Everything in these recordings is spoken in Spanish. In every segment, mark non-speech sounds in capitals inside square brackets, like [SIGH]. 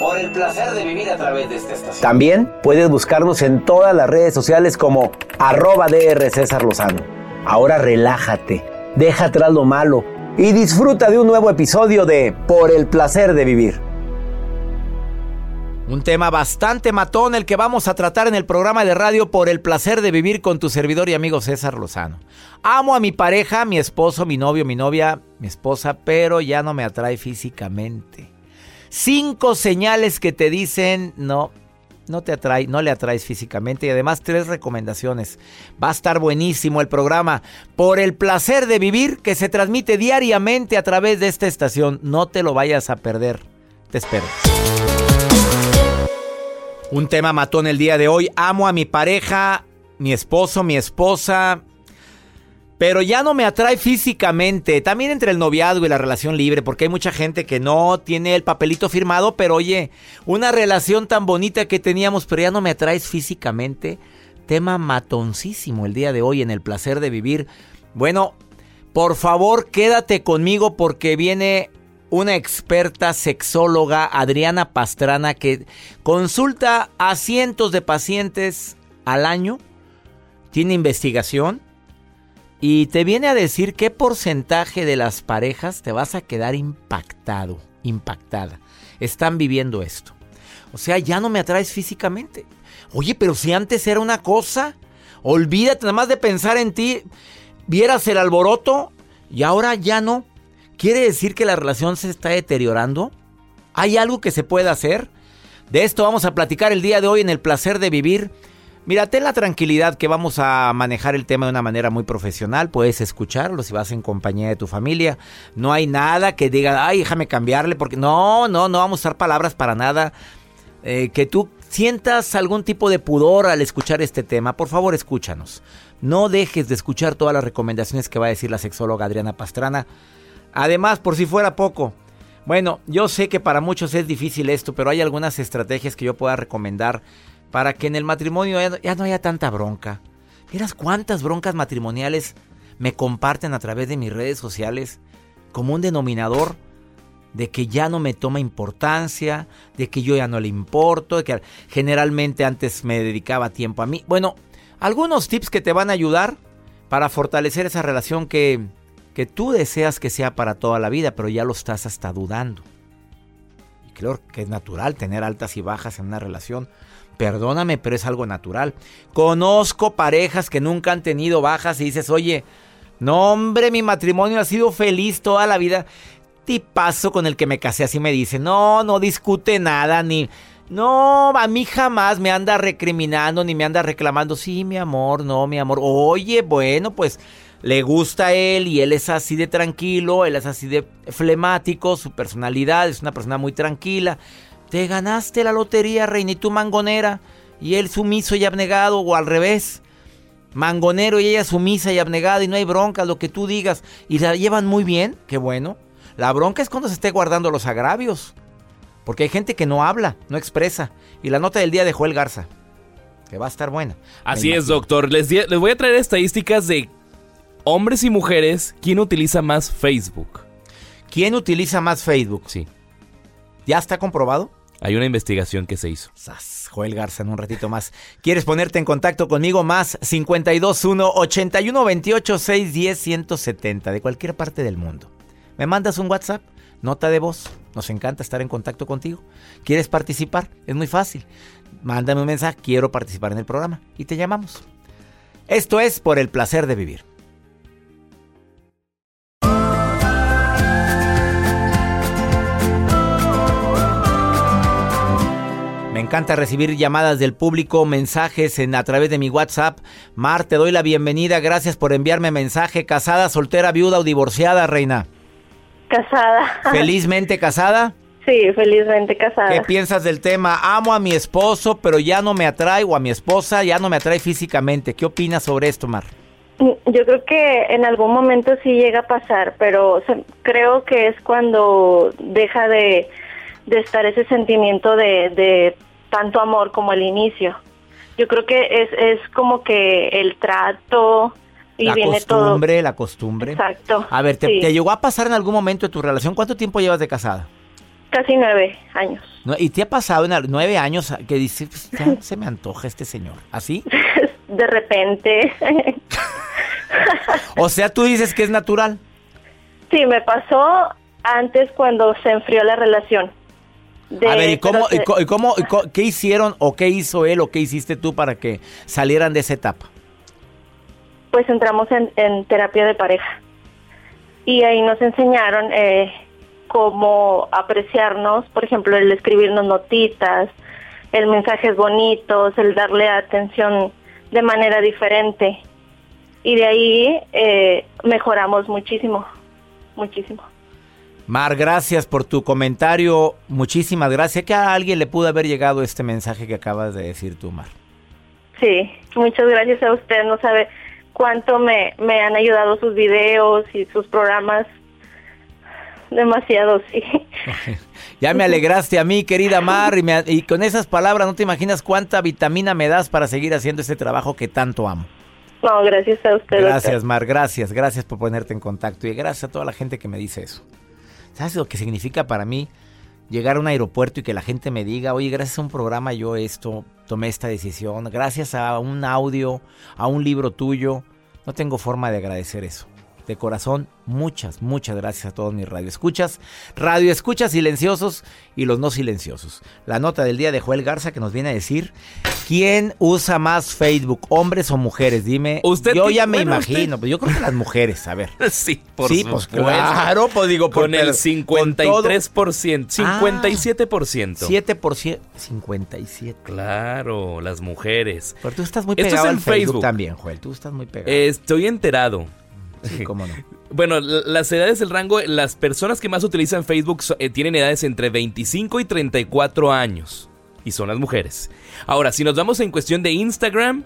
Por el placer de vivir a través de esta estación. También puedes buscarnos en todas las redes sociales como arroba DR César Lozano. Ahora relájate, deja atrás lo malo y disfruta de un nuevo episodio de Por el placer de vivir. Un tema bastante matón el que vamos a tratar en el programa de radio Por el placer de vivir con tu servidor y amigo César Lozano. Amo a mi pareja, mi esposo, mi novio, mi novia, mi esposa, pero ya no me atrae físicamente. Cinco señales que te dicen no, no te atrae, no le atraes físicamente y además tres recomendaciones. Va a estar buenísimo el programa Por el placer de vivir que se transmite diariamente a través de esta estación. No te lo vayas a perder. Te espero. Un tema matón el día de hoy. Amo a mi pareja, mi esposo, mi esposa. Pero ya no me atrae físicamente. También entre el noviazgo y la relación libre. Porque hay mucha gente que no tiene el papelito firmado. Pero oye, una relación tan bonita que teníamos. Pero ya no me atraes físicamente. Tema matoncísimo el día de hoy en el placer de vivir. Bueno, por favor quédate conmigo porque viene una experta sexóloga, Adriana Pastrana, que consulta a cientos de pacientes al año, tiene investigación y te viene a decir qué porcentaje de las parejas te vas a quedar impactado, impactada. Están viviendo esto. O sea, ya no me atraes físicamente. Oye, pero si antes era una cosa, olvídate nada más de pensar en ti, vieras el alboroto y ahora ya no. ¿Quiere decir que la relación se está deteriorando? ¿Hay algo que se pueda hacer? De esto vamos a platicar el día de hoy en el placer de vivir. Mira, ten la tranquilidad que vamos a manejar el tema de una manera muy profesional. Puedes escucharlo si vas en compañía de tu familia. No hay nada que diga, ay, déjame cambiarle, porque no, no, no vamos a usar palabras para nada. Eh, que tú sientas algún tipo de pudor al escuchar este tema. Por favor, escúchanos. No dejes de escuchar todas las recomendaciones que va a decir la sexóloga Adriana Pastrana. Además, por si fuera poco, bueno, yo sé que para muchos es difícil esto, pero hay algunas estrategias que yo pueda recomendar para que en el matrimonio ya no haya tanta bronca. ¿Miras cuántas broncas matrimoniales me comparten a través de mis redes sociales como un denominador de que ya no me toma importancia, de que yo ya no le importo, de que generalmente antes me dedicaba tiempo a mí? Bueno, algunos tips que te van a ayudar para fortalecer esa relación que que tú deseas que sea para toda la vida, pero ya lo estás hasta dudando. Y creo que es natural tener altas y bajas en una relación. Perdóname, pero es algo natural. Conozco parejas que nunca han tenido bajas y dices, oye, no hombre, mi matrimonio ha sido feliz toda la vida. Tipazo con el que me casé así me dice, no, no discute nada, ni... No, a mí jamás me anda recriminando ni me anda reclamando. Sí, mi amor, no, mi amor. Oye, bueno, pues le gusta a él y él es así de tranquilo, él es así de flemático, su personalidad es una persona muy tranquila. Te ganaste la lotería, reina, y tú mangonera, y él sumiso y abnegado, o al revés. Mangonero y ella sumisa y abnegada, y no hay bronca, lo que tú digas. Y la llevan muy bien, qué bueno. La bronca es cuando se esté guardando los agravios. Porque hay gente que no habla, no expresa. Y la nota del día de Joel Garza. que va a estar buena. Así es, doctor. Les, les voy a traer estadísticas de hombres y mujeres. ¿Quién utiliza más Facebook? ¿Quién utiliza más Facebook? Sí. ¿Ya está comprobado? Hay una investigación que se hizo. Sas, Joel Garza en un ratito más. ¿Quieres ponerte en contacto conmigo? Más 521 8128 610 170 de cualquier parte del mundo. Me mandas un WhatsApp, nota de voz. Nos encanta estar en contacto contigo. ¿Quieres participar? Es muy fácil. Mándame un mensaje, quiero participar en el programa y te llamamos. Esto es por el placer de vivir. Encanta recibir llamadas del público, mensajes en, a través de mi WhatsApp. Mar, te doy la bienvenida. Gracias por enviarme mensaje. ¿Casada, soltera, viuda o divorciada, reina? Casada. ¿Felizmente casada? Sí, felizmente casada. ¿Qué piensas del tema? Amo a mi esposo, pero ya no me atrae, o a mi esposa ya no me atrae físicamente. ¿Qué opinas sobre esto, Mar? Yo creo que en algún momento sí llega a pasar, pero creo que es cuando deja de, estar ese sentimiento de tanto amor como el inicio. Yo creo que es, es como que el trato y la viene costumbre, la costumbre. Exacto. A ver, ¿te, llegó a pasar en algún momento de tu relación? ¿Cuánto tiempo llevas de casada? Casi nueve años. ¿Y te ha pasado en nueve años que dices, pues, ya [LAUGHS] se me antoja este señor? ¿Así? [LAUGHS] de repente. [LAUGHS] o sea, tú dices que es natural. Sí, me pasó antes cuando se enfrió la relación a ver, ¿y cómo, y, cómo, qué hicieron o qué hizo él o qué hiciste tú para que salieran de esa etapa? Pues entramos en, terapia de pareja y ahí nos enseñaron eh, cómo apreciarnos, por ejemplo, el escribirnos notitas, el mensajes bonitos, el darle atención de manera diferente. Y de ahí eh, mejoramos muchísimo, muchísimo. Mar, gracias por tu comentario. Muchísimas gracias. Que a alguien le pudo haber llegado este mensaje que acabas de decir tú, Mar. Sí, muchas gracias a usted. No sabe cuánto me, me han ayudado sus videos y sus programas. Demasiado, sí. [LAUGHS] ya me alegraste a mí, querida Mar, y, y con esas palabras no te imaginas cuánta vitamina me das para seguir haciendo este trabajo que tanto amo. No, gracias a usted. Gracias, Mar, gracias, gracias por ponerte en contacto y gracias a toda la gente que me dice eso. ¿Sabes lo que significa para mí llegar a un aeropuerto y que la gente me diga, oye, gracias a un programa yo esto, tomé esta decisión, gracias a un audio, a un libro tuyo? No tengo forma de agradecer eso de corazón, muchas, muchas gracias a todos mis radioescuchas, radioescuchas silenciosos y los no silenciosos. La nota del día de Joel Garza que nos viene a decir quién usa más Facebook, hombres o mujeres. Dime, ¿Usted yo ya me imagino, pues yo creo que las mujeres, a ver. [LAUGHS] sí, por sí, pues claro, pues digo, con el 53%, 57%. 7%, 57. Claro, las mujeres. Pero tú estás muy pegado en Facebook también, Joel, tú estás muy pegado. estoy enterado. Cómo no. Bueno, las edades del rango, las personas que más utilizan Facebook eh, tienen edades entre 25 y 34 años. Y son las mujeres. Ahora, si nos vamos en cuestión de Instagram,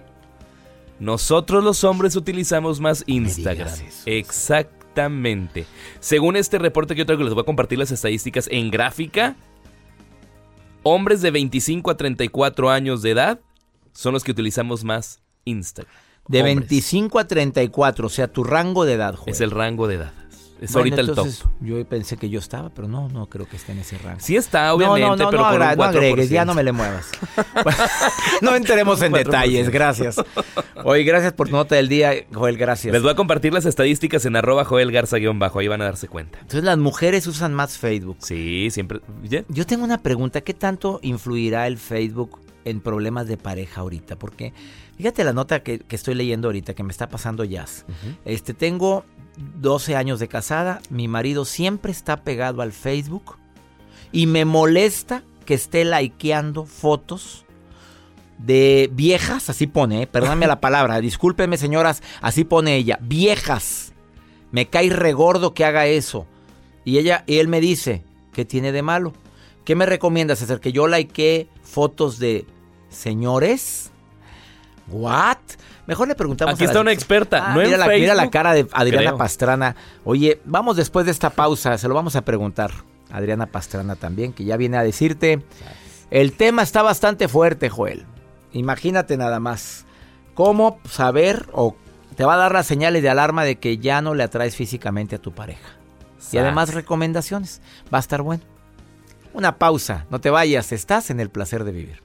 nosotros los hombres utilizamos más Instagram. Exactamente. Según este reporte que yo traigo, les voy a compartir las estadísticas en gráfica. Hombres de 25 a 34 años de edad son los que utilizamos más Instagram. De 25 a 34, o sea, tu rango de edad, Es el rango de edad. Es ahorita el top. Yo pensé que yo estaba, pero no, no creo que esté en ese rango. Sí está, obviamente, no, no, no, pero no, agregues, ya no me le muevas. [LAUGHS] no entremos en detalles, gracias. Oye, gracias por tu nota del día, Joel, gracias. Les voy a compartir las estadísticas en arroba Joel Garza-bajo, ahí van a darse cuenta. Entonces las mujeres usan más Facebook. Sí, siempre. Yo tengo una pregunta, ¿qué tanto influirá el Facebook en problemas de pareja ahorita? Porque fíjate la nota que, estoy leyendo ahorita, que me está pasando jazz. Este, tengo 12 años de casada, mi marido siempre está pegado al Facebook y me molesta que esté likeando fotos de viejas, así pone, eh, perdóname la [LAUGHS] palabra, discúlpenme señoras, así pone ella, viejas. Me cae regordo que haga eso. Y ella y él me dice, ¿qué tiene de malo? ¿Qué me recomiendas hacer? Que yo like fotos de señores. ¿What? Mejor le preguntamos. Aquí está una experta. Ah, mira, la, cara de Adriana Pastrana. Oye, vamos después de esta pausa, se lo vamos a preguntar. Adriana Pastrana también, que ya viene a decirte. El tema está bastante fuerte, Joel. Imagínate nada más. ¿Cómo saber o te va a dar las señales de alarma de que ya no le atraes físicamente a tu pareja? Y además recomendaciones. Va a estar bueno. Una pausa. No te vayas. Estás en el placer de vivir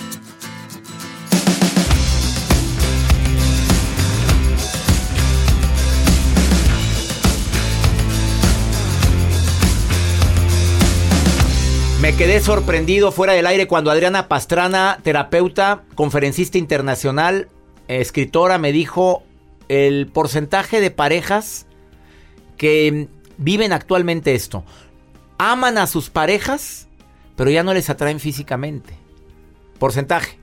Me quedé sorprendido fuera del aire cuando Adriana Pastrana, terapeuta, conferencista internacional, escritora, me dijo el porcentaje de parejas que viven actualmente esto. Aman a sus parejas, pero ya no les atraen físicamente. Porcentaje.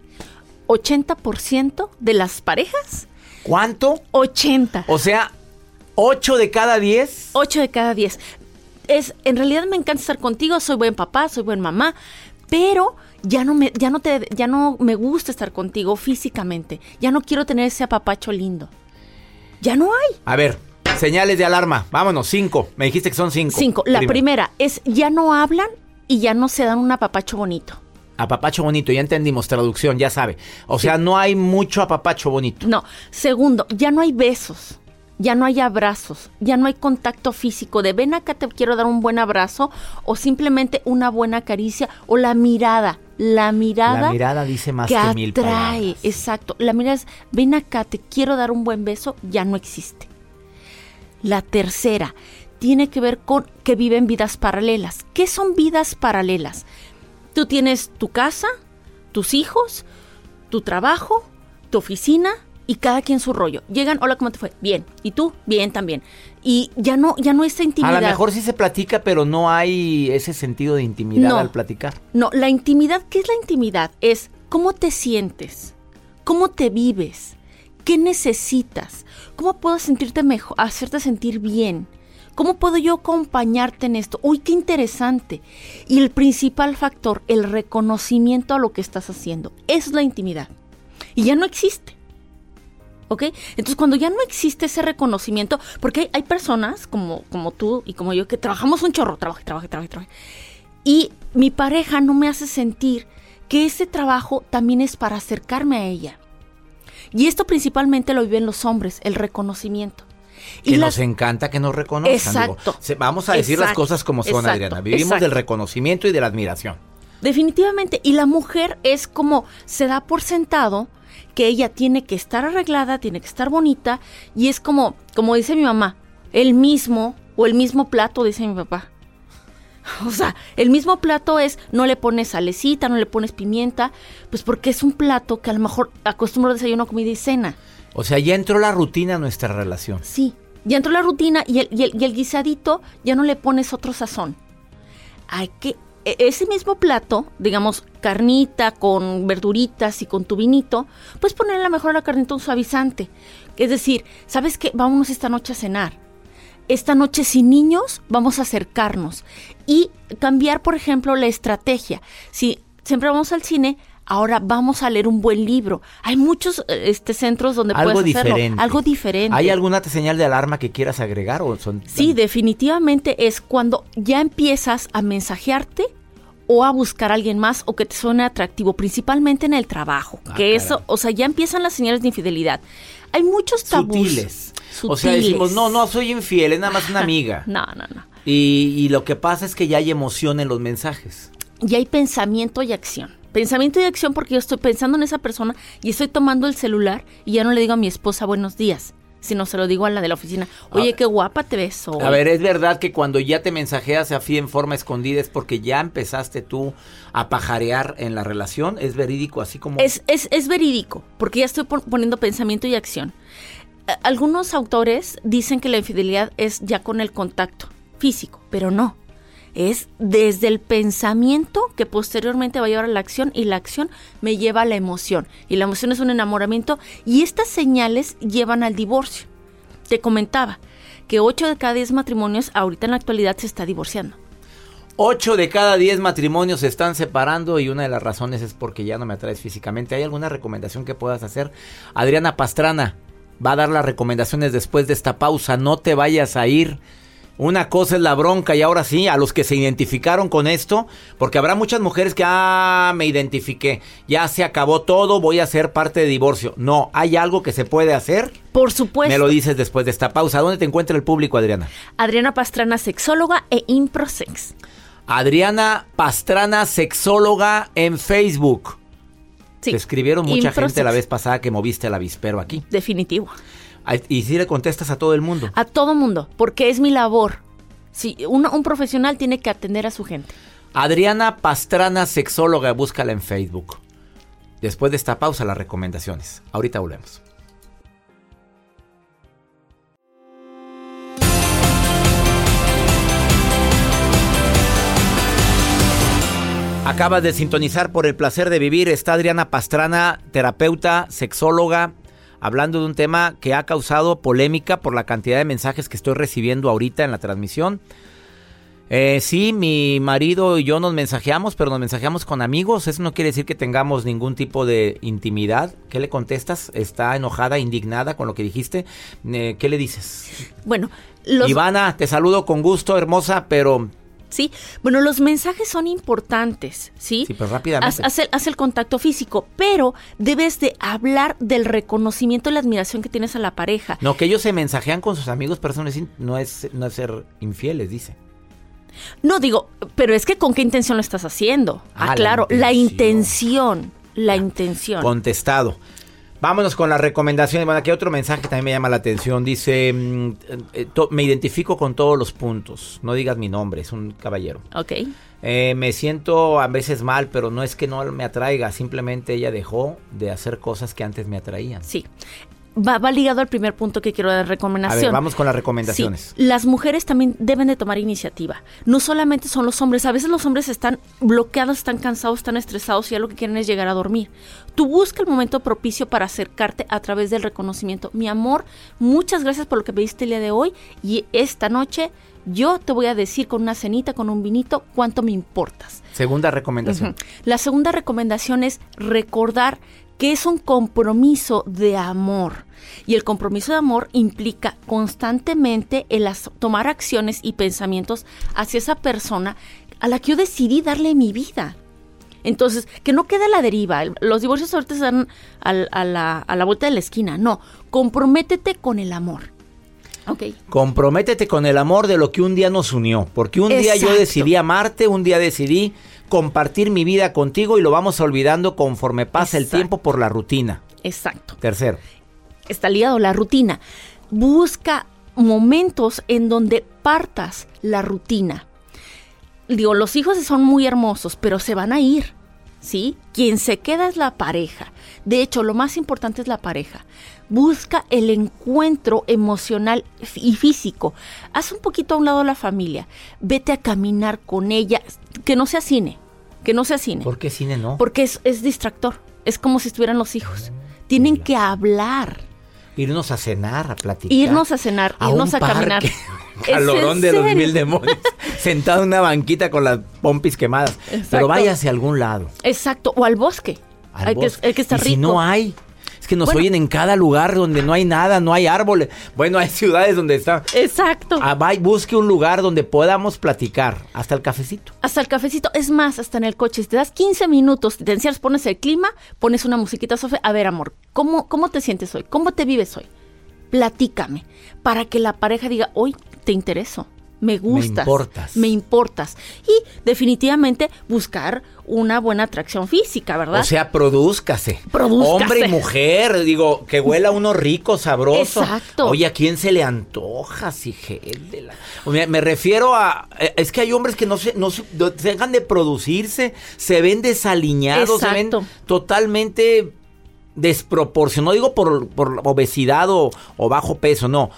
80% de las parejas. ¿Cuánto? 80. O sea, 8 de cada 10. 8 de cada 10 es, en realidad me encanta estar contigo, soy buen papá, soy buen mamá, pero ya no me, ya no te, ya no me gusta estar contigo físicamente. Ya no quiero tener ese apapacho lindo. Ya no hay. A ver, señales de alarma. Vámonos, cinco. Me dijiste que son cinco. Cinco. La primera es ya no hablan y ya no se dan un apapacho bonito. Apapacho bonito, ya entendimos, traducción, ya sabe. O sea, no hay mucho apapacho bonito. No. Segundo, ya no hay besos ya no hay abrazos, ya no hay contacto físico de ven acá te quiero dar un buen abrazo o simplemente una buena caricia o la mirada. La mirada. La mirada dice más que, que mil palabras. Exacto. La mirada es ven acá te quiero dar un buen beso, ya no existe. La tercera tiene que ver con que viven vidas paralelas. ¿Qué son vidas paralelas? Tú tienes tu casa, tus hijos, tu trabajo, tu oficina, y cada quien su rollo. Llegan, hola, ¿cómo te fue? Bien. ¿Y tú? Bien también. Y ya no, ya no esa intimidad. A lo mejor sí se platica, pero no hay ese sentido de intimidad al platicar. No, la intimidad, ¿qué es la intimidad? Es cómo te sientes, cómo te vives, qué necesitas, cómo puedo sentirte mejor, hacerte sentir bien. ¿Cómo puedo yo acompañarte en esto? Uy, qué interesante. Y el principal factor, el reconocimiento a lo que estás haciendo. Es la intimidad. Y ya no existe. ¿Ok? Entonces cuando ya no existe ese reconocimiento, porque hay, personas como, como tú y como yo que trabajamos un chorro, trabajo, trabajo, trabajo, trabajo, y mi pareja no me hace sentir que ese trabajo también es para acercarme a ella. Y esto principalmente lo viven los hombres, el reconocimiento. Y que nos encanta que nos reconozcan. Exacto. vamos a decir las cosas como son, Adriana. Vivimos del reconocimiento y de la admiración. Definitivamente. Y la mujer es como se da por sentado que ella tiene que estar arreglada, tiene que estar bonita y es como, como dice mi mamá, el mismo o el mismo plato, dice mi papá. [LAUGHS] O sea, el mismo plato es, no le pones salecita, no le pones pimienta, pues porque es un plato que a lo mejor acostumbro desayuno, comida y cena. O sea, ya entró la rutina a nuestra relación. Sí, ya entró la rutina y el, y el, y el guisadito ya no le pones otro sazón. Hay que ese mismo plato, digamos, carnita con verduritas y con tu vinito, puedes ponerle a lo mejor la carnita un suavizante. Es decir, ¿sabes qué? Vámonos esta noche a cenar. Esta noche sin niños vamos a acercarnos y cambiar, por ejemplo, la estrategia. Si siempre vamos al cine, ahora vamos a leer un buen libro. Hay muchos eh, este, centros donde algo puedes hacerlo. Diferente. Algo diferente. ¿Hay alguna señal de alarma que quieras agregar? O son sí, definitivamente es cuando ya empiezas a mensajearte o a buscar a alguien más o que te suene atractivo, principalmente en el trabajo. Ah, que eso, o sea, ya empiezan las señales de infidelidad. Hay muchos tabús. Sutiles. O sea, decimos, no, no soy infiel, es nada más una [LAUGHS] amiga. no, no, no. Y, y, lo que pasa es que ya hay emoción en los mensajes. Y hay pensamiento y acción. Pensamiento y acción porque yo estoy pensando en esa persona y estoy tomando el celular y ya no le digo a mi esposa buenos días, sino se lo digo a la de la oficina. Oye, Ah. qué guapa te ves hoy. A ver, ¿es verdad que cuando ya te mensajeas así en forma escondida es porque ya empezaste tú a pajarear en la relación? ¿Es verídico así como...? Es, es, es verídico, porque ya estoy pon- poniendo pensamiento y acción. A- Algunos autores dicen que la infidelidad es ya con el contacto físico, pero no. Es desde el pensamiento que posteriormente va a llevar a la acción y la acción me lleva a la emoción. Y la emoción es un enamoramiento y estas señales llevan al divorcio. Te comentaba que 8 de cada 10 matrimonios ahorita en la actualidad se está divorciando. Ocho de cada diez matrimonios se están separando y una de las razones es porque ya no me atraes físicamente. ¿Hay alguna recomendación que puedas hacer? Adriana Pastrana va a dar las recomendaciones después de esta pausa. No te vayas a ir. Una cosa es la bronca y ahora sí, a los que se identificaron con esto, porque habrá muchas mujeres que, ah, me identifiqué, ya se acabó todo, voy a ser parte de divorcio. No, hay algo que se puede hacer. Por supuesto. Me lo dices después de esta pausa. ¿Dónde te encuentra el público, Adriana? Adriana Pastrana, sexóloga e improsex. Adriana Pastrana, sexóloga en Facebook. Sí. Te escribieron mucha Improsex. gente la vez pasada que moviste el avispero aquí. Definitivo. Y si le contestas a todo el mundo. A todo mundo, porque es mi labor. Sí, un, un profesional tiene que atender a su gente. Adriana Pastrana, sexóloga, búscala en Facebook. Después de esta pausa, las recomendaciones. Ahorita volvemos. Acabas de sintonizar por el placer de vivir. Está Adriana Pastrana, terapeuta, sexóloga, hablando de un tema que ha causado polémica por la cantidad de mensajes que estoy recibiendo ahorita en la transmisión. Eh, sí, mi marido y yo nos mensajeamos, pero nos mensajeamos con amigos. Eso no quiere decir que tengamos ningún tipo de intimidad. ¿Qué le contestas? ¿Está enojada, indignada con lo que dijiste? Eh, ¿Qué le dices? Bueno, los, Ivana, te saludo con gusto, hermosa, pero sí, bueno, los mensajes son importantes, ¿sí? Sí, pero rápidamente. Haz, haz el, haz el contacto físico, pero debes de hablar del reconocimiento y la admiración que tienes a la pareja. no, que ellos se mensajean con sus amigos, pero eso no es, no es, ser infieles, dice. No digo, pero es que con qué intención lo estás haciendo. Ah, Ah, la claro, la intención. intención, la intención. Contestado. Vámonos con las recomendaciones. Bueno, aquí hay otro mensaje que también me llama la atención. Dice, mm, eh, me identifico con todos los puntos. No digas mi nombre, es un caballero. Ok. Eh, me siento a veces mal, pero no es que no me atraiga. Simplemente ella dejó de hacer cosas que antes me atraían. Sí. Va, va ligado al primer punto que quiero dar A recomendación. ver, vamos con las recomendaciones. Sí, las mujeres también deben de tomar iniciativa. No solamente son los hombres, a veces los hombres están bloqueados, están cansados, están estresados y ya lo que quieren es llegar a dormir. Tú busca el momento propicio para acercarte a través del reconocimiento. Mi amor, muchas gracias por lo que pediste el día de hoy y esta noche yo te voy a decir con una cenita, con un vinito, cuánto me importas. Segunda recomendación. La segunda recomendación es recordar que es un compromiso de amor. Y el compromiso de amor implica constantemente el tomar acciones y pensamientos hacia esa persona a la que yo decidí darle mi vida. Entonces, que no quede a la deriva. Los divorcios ahorita al- a, la, a la vuelta de la esquina. No, comprométete con el amor. Ok. Comprométete con el amor de lo que un día nos unió. Porque un día yo decidí amarte, un día decidí compartir mi vida contigo y lo vamos olvidando conforme pasa el tiempo por la rutina. Exacto. Tercero. está ligado la rutina. Busca momentos en donde partas la rutina. Digo, los hijos son muy hermosos, pero se van a ir, ¿sí? Quien se queda es la pareja. De hecho, lo más importante es la pareja. Busca el encuentro emocional y físico. Haz un poquito a un lado la familia. Vete a caminar con ella. Que no sea cine. Que no sea cine. ¿Por qué cine no? Porque es, es distractor. Es como si estuvieran los hijos. Tienen que hablar. Irnos a cenar, a platicar. Irnos a cenar, A irnos un a caminar. [LAUGHS] parque. ¿Es Calorón de los mil demonios. [LAUGHS] Sentado en una banquita con las pompis quemadas. Pero váyase a algún lado. Exacto, o al bosque. al Hay bosque. que, el que está y rico. si no hay. Que nos Bueno. oyen en cada lugar donde no hay nada, no hay árboles. Bueno, hay ciudades donde está. Exacto. Ah, va y busque un lugar donde podamos platicar. Hasta el cafecito. Hasta el cafecito. Es más, hasta en el coche. Si te das 15 minutos, te encierras, pones el clima, pones una musiquita, Sofía. A ver, amor, ¿cómo, ¿cómo te sientes hoy? ¿Cómo te vives hoy? Platícame. Para que la pareja diga, hoy te intereso. me gustas. importas. Me importas. Y definitivamente buscar una buena atracción física, ¿verdad? O sea, produzcase. Produzcase. Hombre y mujer, digo, que huela uno rico, sabroso. Exacto. Oye, ¿a quién se le antoja, si de la... O me, me refiero a... eh, Es que hay hombres que no se, no se, dejan de producirse, se ven desaliñados, se ven totalmente desproporcionados. No digo por, por obesidad o, o bajo peso, no.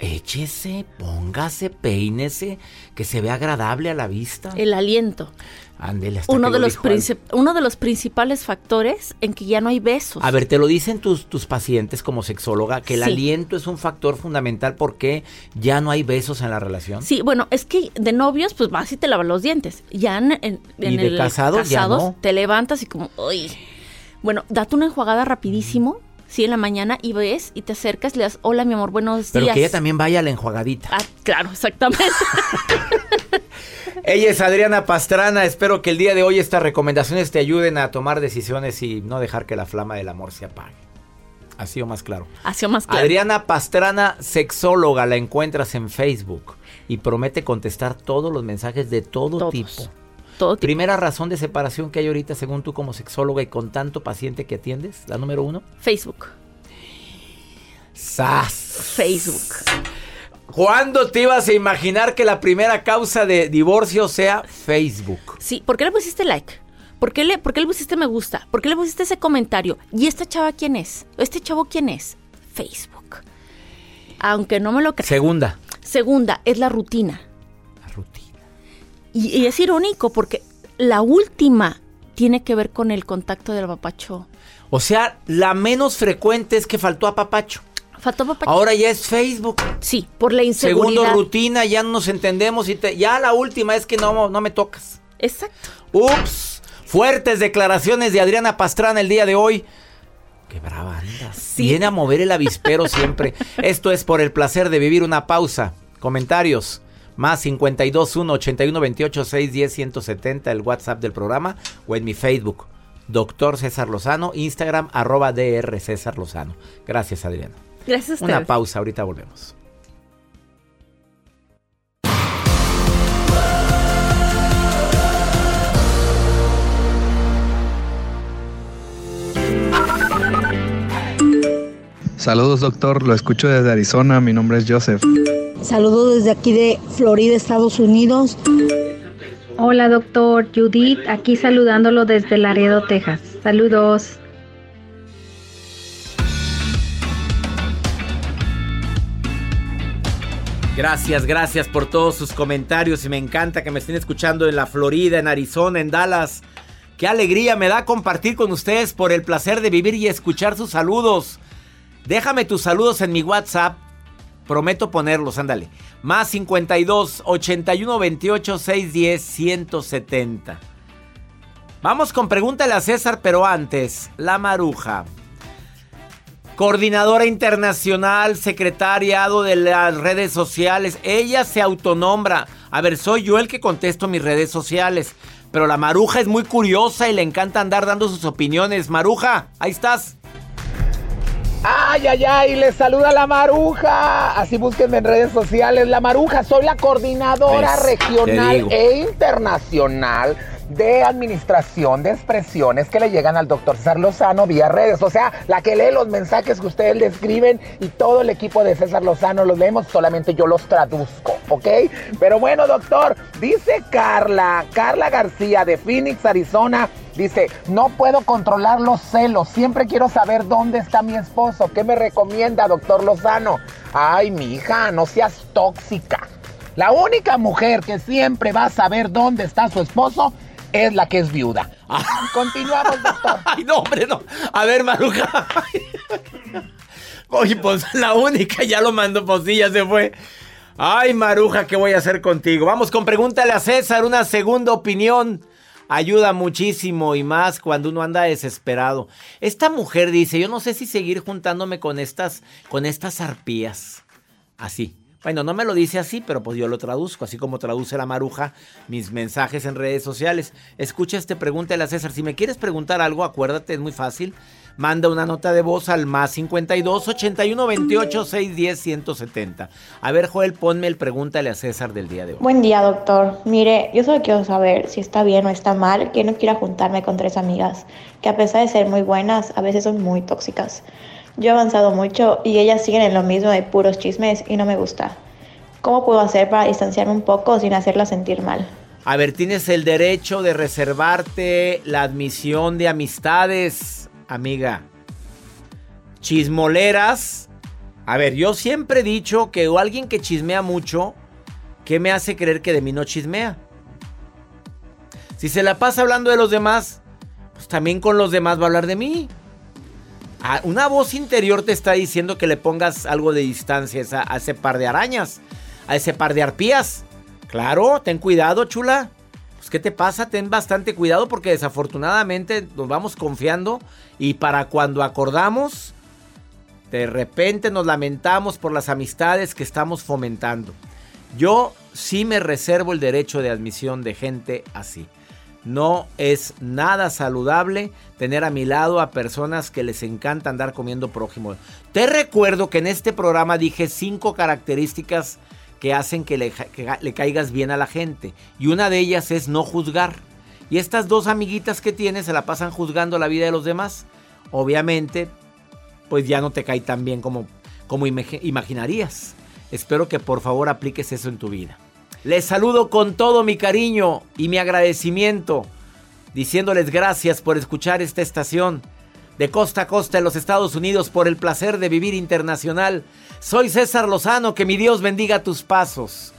Échese, póngase, peínese, que se vea agradable a la vista. el aliento. Ándele, hasta Uno de, lo los uno de los principales factores en que ya no hay besos. A ver, te lo dicen tus, tus pacientes como sexóloga, que el Sí. aliento es un factor fundamental porque ya no hay besos en la relación. Sí, bueno, es que de novios, pues vas y te lavas los dientes. Ya en, en- Y en de el casados, ya no. te levantas y como, uy. Bueno, date una enjuagada rapidísimo, sí, en la mañana y ves y te acercas le das, hola mi amor, buenos Pero días. que ella también vaya a la enjuagadita. Ah, claro, exactamente. [LAUGHS] [LAUGHS] Ella es Adriana Pastrana. Espero que el día de hoy estas recomendaciones te ayuden a tomar decisiones y no dejar que la flama del amor se apague. Así o más claro. Así o más claro. Adriana Pastrana, sexóloga, la encuentras en Facebook y promete contestar todos los mensajes de todo Todos. tipo. Todo tipo. Primera razón de separación que hay ahorita según tú como sexóloga y con tanto paciente que atiendes, la número uno. Facebook. ¡Sas! Facebook. ¿Cuándo te ibas a imaginar que la primera causa de divorcio sea Facebook? Sí, ¿por qué le pusiste like? ¿Por qué, le, ¿Por qué le pusiste me gusta? ¿Por qué le pusiste ese comentario? ¿Y esta chava quién es? ¿Este chavo quién es? Facebook. Aunque no me lo creas. Segunda, Segunda, es la rutina. la rutina. Y, y es irónico porque la última tiene que ver con el contacto del papacho. O sea, la menos frecuente es que faltó a papacho. Ahora ya es Facebook. Sí, por la Segundo, inseguridad. rutina, ya no nos entendemos y te- ya la última es que no, no me tocas. Exacto. Ups. Fuertes declaraciones de Adriana Pastrana el día de hoy. Qué brava andas. Sí. Viene a mover el avispero siempre. [LAUGHS] Esto es por el placer de vivir una pausa. Comentarios. Más 521 81 28 610 170 el WhatsApp del programa o en mi Facebook. Doctor César Lozano, Instagram arroba DR César Lozano. Gracias Adriana. Gracias a Una pausa, ahorita volvemos. Saludos doctor, lo escucho desde Arizona, mi nombre es Joseph. Saludos desde aquí de Florida, Estados Unidos. Hola doctor Judith, aquí saludándolo desde Laredo, Texas. Saludos. Gracias, gracias por todos sus comentarios y me encanta que me estén escuchando en la Florida, en Arizona, en Dallas. Qué alegría me da compartir con ustedes por el placer de vivir y escuchar sus saludos. Déjame tus saludos en mi WhatsApp. Prometo ponerlos, ándale. Más 52 81 28 610 170. Vamos con pregúntale a César, pero antes, la maruja. Coordinadora internacional, secretariado de las redes sociales. Ella se autonombra. A ver, soy yo el que contesto mis redes sociales. Pero la Maruja es muy curiosa y le encanta andar dando sus opiniones. Maruja, ahí estás. Ay, ay, ay, les saluda la Maruja. Así búsquenme en redes sociales. La Maruja, soy la coordinadora regional e internacional de administración de expresiones que le llegan al doctor César Lozano vía redes. O sea, la que lee los mensajes que ustedes le escriben y todo el equipo de César Lozano los leemos, solamente yo los traduzco, ¿ok? Pero bueno, doctor, dice Carla, Carla García de Phoenix, Arizona. Dice, no puedo controlar los celos, siempre quiero saber dónde está mi esposo. ¿Qué me recomienda, doctor Lozano? Ay, mi hija, no seas tóxica. La única mujer que siempre va a saber dónde está su esposo es la que es viuda. [LAUGHS] Continuamos, doctor. Ay, no, hombre, no. A ver, Maruja. [LAUGHS] Oye, pues la única ya lo mandó, pues sí, ya se fue. Ay, Maruja, ¿qué voy a hacer contigo? Vamos con pregúntale a César, una segunda opinión. Ayuda muchísimo y más cuando uno anda desesperado. Esta mujer dice, yo no sé si seguir juntándome con estas, con estas arpías. Así. Bueno, no me lo dice así, pero pues yo lo traduzco, así como traduce la maruja mis mensajes en redes sociales. Escucha este pregúntale a César. Si me quieres preguntar algo, acuérdate, es muy fácil. manda una nota de voz al más 52 81 28 610 170. A ver, Joel, ponme el pregúntale a César del día de hoy. Buen día, doctor. Mire, yo solo quiero saber si está bien o está mal que no quiera juntarme con tres amigas, que a pesar de ser muy buenas, a veces son muy tóxicas. Yo he avanzado mucho y ellas siguen en lo mismo de puros chismes y no me gusta. ¿Cómo puedo hacer para distanciarme un poco sin hacerlas sentir mal? A ver, tienes el derecho de reservarte la admisión de amistades, amiga. Chismoleras. A ver, yo siempre he dicho que alguien que chismea mucho, ¿qué me hace creer que de mí no chismea? Si se la pasa hablando de los demás, pues también con los demás va a hablar de mí. Ah, una voz interior te está diciendo que le pongas algo de distancia a, ese par de arañas, a ese par de arpías. Claro, ten cuidado, chula. Pues, ¿qué te pasa? Ten bastante cuidado porque desafortunadamente nos vamos confiando y para cuando acordamos, de repente nos lamentamos por las amistades que estamos fomentando. Yo sí me reservo el derecho de admisión de gente así. No es nada saludable tener a mi lado a personas que les encanta andar comiendo prójimo. Te recuerdo que en este programa dije cinco características que hacen que le, caigas bien a la gente. Y una de ellas es no juzgar. Y estas dos amiguitas que tienes se la pasan juzgando la vida de los demás. Obviamente, pues ya no te cae tan bien como, como imaginarías. Espero que por favor apliques eso en tu vida. Les saludo con todo mi cariño y mi agradecimiento, diciéndoles gracias por escuchar esta estación de costa a costa en los Estados Unidos por el placer de vivir internacional. Soy César Lozano, que mi Dios bendiga tus pasos.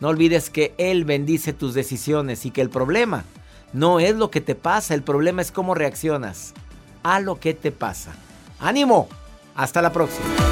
No olvides que Él bendice tus decisiones y que el problema no es lo que te pasa, el problema es cómo reaccionas a lo que te pasa. ¡Ánimo! Hasta la próxima.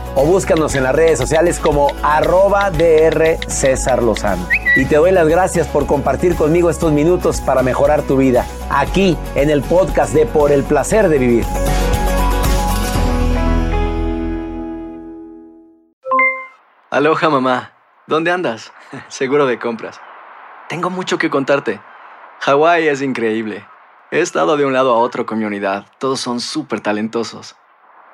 o búscanos en las redes sociales como arroba DR César Lozano. Y te doy las gracias por compartir conmigo estos minutos para mejorar tu vida, aquí en el podcast de Por el Placer de Vivir. Aloha mamá, ¿dónde andas? [LAUGHS] Seguro de compras. Tengo mucho que contarte. Hawái es increíble. He estado de un lado a otro con mi unidad. Todos son súper talentosos.